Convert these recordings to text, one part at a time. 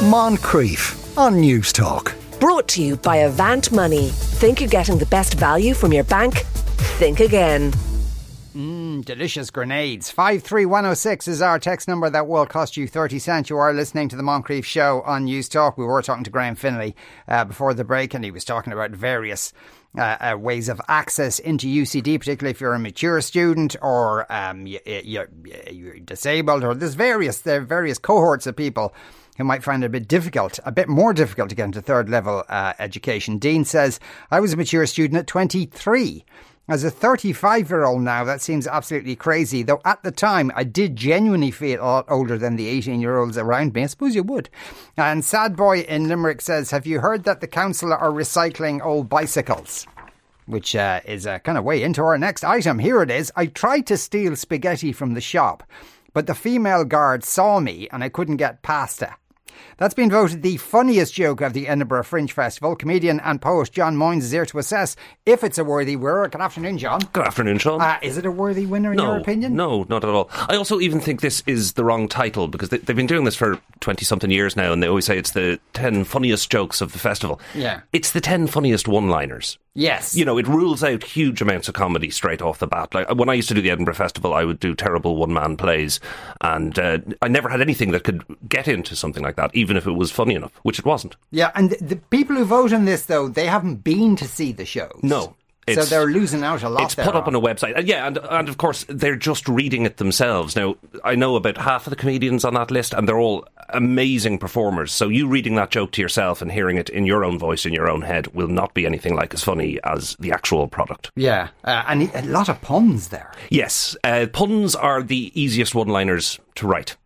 Moncrieff on Newstalk. Brought to you by Avant Money. Think you're getting the best value from your bank? Think again. Mmm, delicious grenades. 53106 is our text number that will cost you 30 cents. You are listening to the Moncrieff Show on Newstalk. We were talking to Graham Finlay uh, before the break, and he was talking about various uh, uh, ways of access into UCD, particularly if you're a mature student or um, you, you're, you're disabled, or there's various there are various cohorts of people who might find it a bit difficult, a bit more difficult to get into third level uh, education. Dean says, I was a mature student at 23. As a 35 year old now, that seems absolutely crazy, though at the time I did genuinely feel a lot older than the 18 year olds around me. I suppose you would. And Sad Boy in Limerick says, Have you heard that the council are recycling old bicycles? Which uh, is uh, kind of way into our next item. Here it is. I tried to steal spaghetti from the shop, but the female guard saw me and I couldn't get past her. That's been voted the funniest joke of the Edinburgh Fringe Festival. Comedian and poet John Moynes is here to assess if it's a worthy winner. Good afternoon, John. Good afternoon, Sean. Uh, is it a worthy winner in no, your opinion? No, not at all. I also even think this is the wrong title because they, have been doing this for 20 something years now and they always say it's the 10 funniest jokes of the festival. Yeah. It's the 10 funniest one liners. Yes. You know, it rules out huge amounts of comedy straight off the bat. Like when I used to do the Edinburgh Festival, I would do terrible one man plays, and uh, I never had anything that could get into something like that, even if it was funny enough, which it wasn't. Yeah, and the people who vote on this, though, they haven't been to see the shows. No. So they're losing out a lot. It's put up on a website, and yeah, and and of course they're just reading it themselves. Now I know about half of the comedians on that list, and they're all amazing performers. So you reading that joke to yourself and hearing it in your own voice in your own head will not be anything like as funny as the actual product. Yeah, uh, and a lot of puns there. Yes, uh, puns are the easiest one-liners to write.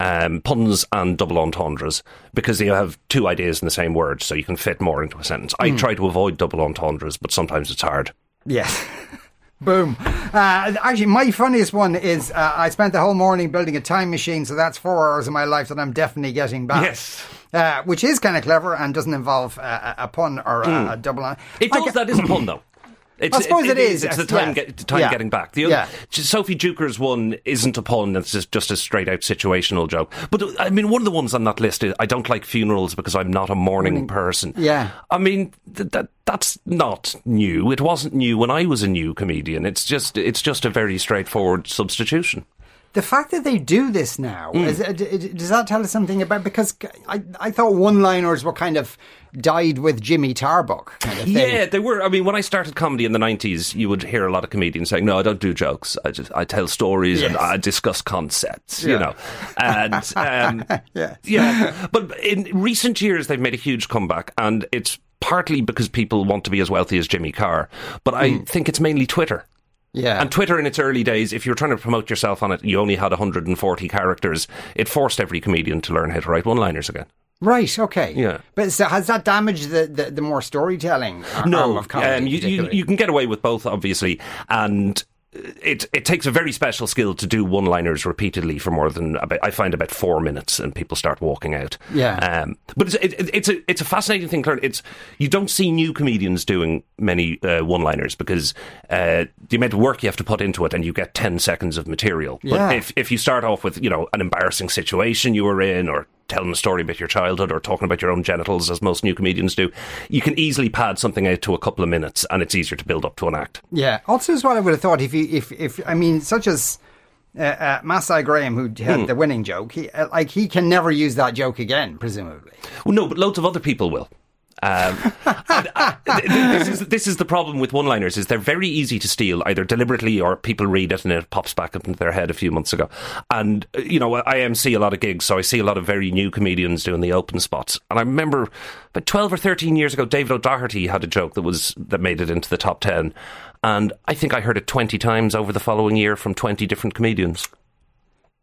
Um, puns and double entendres because you have two ideas in the same word, so you can fit more into a sentence. I try to avoid double entendres, but sometimes it's hard. Yes. Boom. Uh, actually, my funniest one is uh, I spent the whole morning building a time machine, so that's four hours of my life that I'm definitely getting back. Yes. Uh, which is kind of clever and doesn't involve uh, a pun or a, a double. It I does. ca- that is a pun, though. It's, I suppose it is, It's the time, yes. get, the time Yeah. getting back. The other, Yeah. Sophie Duker's one isn't a pun. It's just, just a straight out situational joke. But uh, I mean, one of the ones on that list is I don't like funerals because I'm not a mourning person. Yeah. I mean, th- that that's not new. It wasn't new when I was a new comedian. It's just it's just a very straightforward substitution. The fact that they do this now, Hmm. is, does that tell us something about? Because I, I thought one-liners were kind of died with Jimmy Tarbuck. Kind of thing. Yeah, they were. I mean, when I started comedy in the nineties, you would hear a lot of comedians saying, "No, I don't do jokes. I just I tell stories and I discuss concepts." Yeah. You know, and um, Yes. yeah. But in recent years, they've made a huge comeback, and it's partly because people want to be as wealthy as Jimmy Carr, but I think it's mainly Twitter. Yeah. And Twitter in its early days, if you were trying to promote yourself on it, you only had 140 characters. It forced every comedian to learn how to write one-liners again. Right. Okay. Yeah. But so has that damaged the, the, the more storytelling arm No, of comedy? um, you, you, you can get away with both, obviously, and it it takes a very special skill to do one liners repeatedly for more than about, I find about four minutes, and people start walking out. Yeah. um, but it's it, it's a it's a fascinating thing. learn. It's you don't see new comedians doing many uh, one liners because uh, the amount of work you have to put into it, and you get ten seconds of material. But Yeah. if if you start off with you know an embarrassing situation you were in, or telling a story about your childhood or talking about your own genitals, as most new comedians do, you can easily pad something out to a couple of minutes, and it's easier to build up to an act. Yeah. Also, is what I would have thought if you, if, if, I mean, such as uh, uh, Masai Graham, who Hmm. had the winning joke, he, uh, like, he can never use that joke again, presumably. Well, no, but loads of other people will. Um, and, uh, th- th- this is this is the problem with one-liners is they're very easy to steal either deliberately or people read it and it pops back up into their head a few months ago. And uh, you know, I MC a lot of gigs, so I see a lot of very new comedians doing the open spots. And I remember about twelve or thirteen years ago, David O'Doherty had a joke that was that made it into the top ten, and I think I heard it twenty times over the following year from twenty different comedians.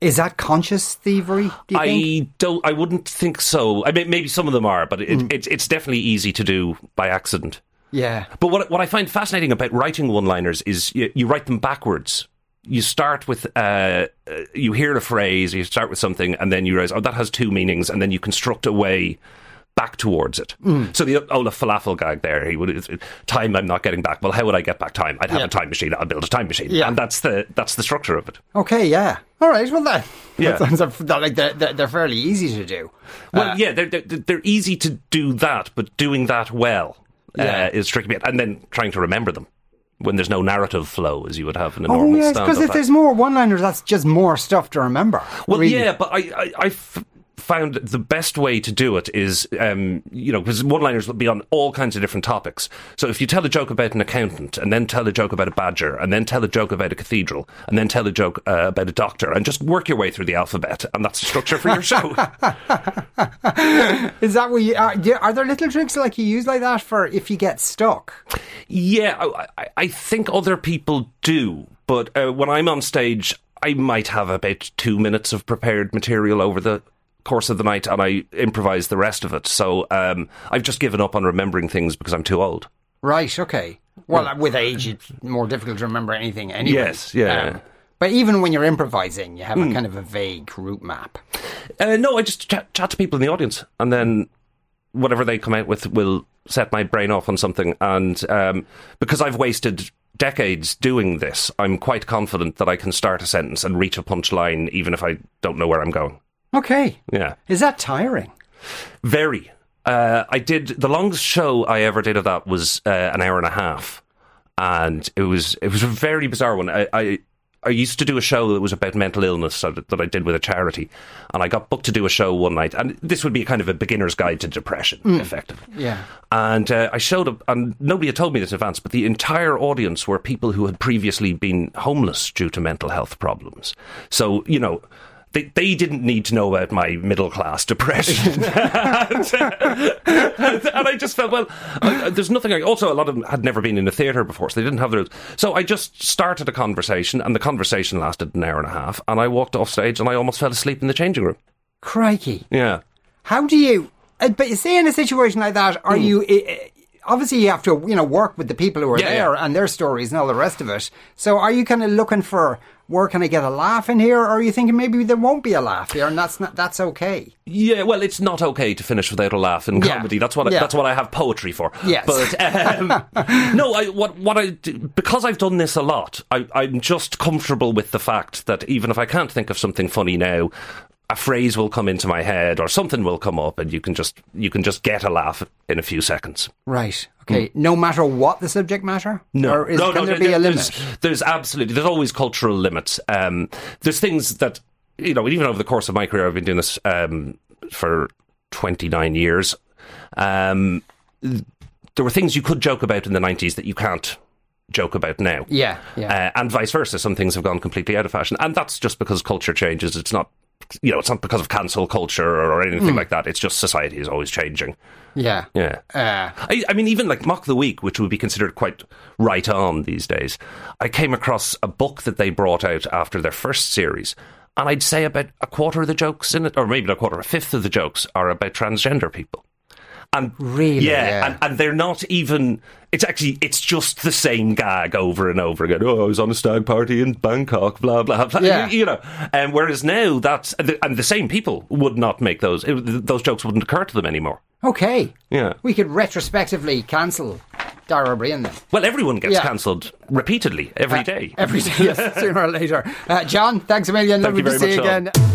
Is that conscious thievery, do you think? I don't. I wouldn't think so. I mean, maybe some of them are, but it, it's it's definitely easy to do by accident. Yeah. But what what I find fascinating about writing one-liners is you, you write them backwards. You start with uh, uh, you hear a phrase, you start with something, and then you realize, oh, that has two meanings, and then you construct a way back towards it. Mm. So the Olaf Falafel gag there, he would time I'm not getting back. Well, how would I get back time? I'd have Yeah. a time machine. I'd build a time machine, Yeah. and that's the that's the structure of it. Okay, yeah. All right, well, that, Yeah. that sounds like they're, they're fairly easy to do. Well, Uh, yeah, they're, they're they're easy to do that, but doing that well Yeah. uh, is tricky and then trying to remember them when there's no narrative flow as you would have in a Oh, normal yes, because if act. there's more one-liners, that's just more stuff to remember. Well, really. yeah, but I, I, I f- found the best way to do it is, um, you know, because one-liners will be on all kinds of different topics. So if you tell a joke about an accountant, and then tell a joke about a badger, and then tell a joke about a cathedral, and then tell a joke uh, about a doctor, and just work your way through the alphabet, and that's the structure for your show. Is that what you are? Are there little tricks like you use like that for if you get stuck? Yeah, I, I- I think other people do, but uh, when I'm on stage, I might have about two minutes of prepared material over the course of the night, and I improvise the rest of it. So um, I've just given up on remembering things because I'm too old. Right. Okay. Well, with age, it's more difficult to remember anything anyway. Yes, yeah. Hmm. but even when you're improvising, you have a kind of a vague route map. Uh, no, I just chat, chat to people in the audience, and then whatever they come out with will set my brain off on something. And um, because I've wasted decades doing this, I'm quite confident that I can start a sentence and reach a punchline, even if I don't know where I'm going. Okay. Yeah. Is that tiring? Very. Uh, I did the longest show I ever did of that was uh, an hour and a half, and it was it was a very bizarre one. I, I I used to do a show that was about mental illness that, I did with a charity, and I got booked to do a show one night, and this would be kind of a beginner's guide to depression, effectively. Yeah. And uh, I showed up, and nobody had told me this in advance, but the entire audience were people who had previously been homeless due to mental health problems. So, you know, they, they didn't need to know about my middle class depression. and, and I just felt, well, I, there's nothing. I, also, a lot of them had never been in a theatre before, so they didn't have the rules. So I just started a conversation, and the conversation lasted an hour and a half, and I walked off stage and I almost fell asleep in the changing room. Crikey. Yeah. How do you? uh, But you say in a situation like that, are you? uh, uh, Obviously, you have to, you know, work with the people who are Yeah, there yeah. and their stories and all the rest of it. So, are you kind of looking for where can I get a laugh in here, or are you thinking maybe there won't be a laugh here, and that's not that's okay? Yeah, well, it's not okay to finish without a laugh in Yeah. comedy. That's what I, Yeah. that's what I have poetry for. Yes. but um, no, I, what what I because I've done this a lot, I, I'm just comfortable with the fact that even if I can't think of something funny now. A phrase will come into my head, or something will come up, and you can just you can just get a laugh in a few seconds. Right. Okay. No matter what the subject matter. No, Or is, no, can no. there be a limit? There's, there's absolutely there's always cultural limits. Um, there's things that you know, even over the course of my career, I've been doing this um, for 29 years. Um, there were things you could joke about in the 90s that you can't joke about now. Yeah. Yeah. Uh, and vice versa. Some things have gone completely out of fashion, and that's just because culture changes. It's not. You know, it's not because of cancel culture or anything Hmm. like that. It's just society is always changing. yeah. Yeah. Uh, I, I mean, even like Mock the Week, which would be considered quite right on these days, I came across a book that they brought out after their first series. And I'd say about a quarter of the jokes in it, or maybe a quarter, a fifth of the jokes are about transgender people. And Really? yeah, Yeah. And, and they're not even. It's actually it's just the same gag over and over again. Oh, I was on a stag party in Bangkok, blah blah blah. Yeah. You, you know, and whereas now that's and the same people would not make those. It, those jokes wouldn't occur to them anymore. okay. Yeah. We could retrospectively cancel Dara Ó Briain then. Well, everyone gets Yeah. cancelled repeatedly every day. Every day, yes, sooner or later. Uh, John, thanks a million. Thank Lovely you to see you much, again.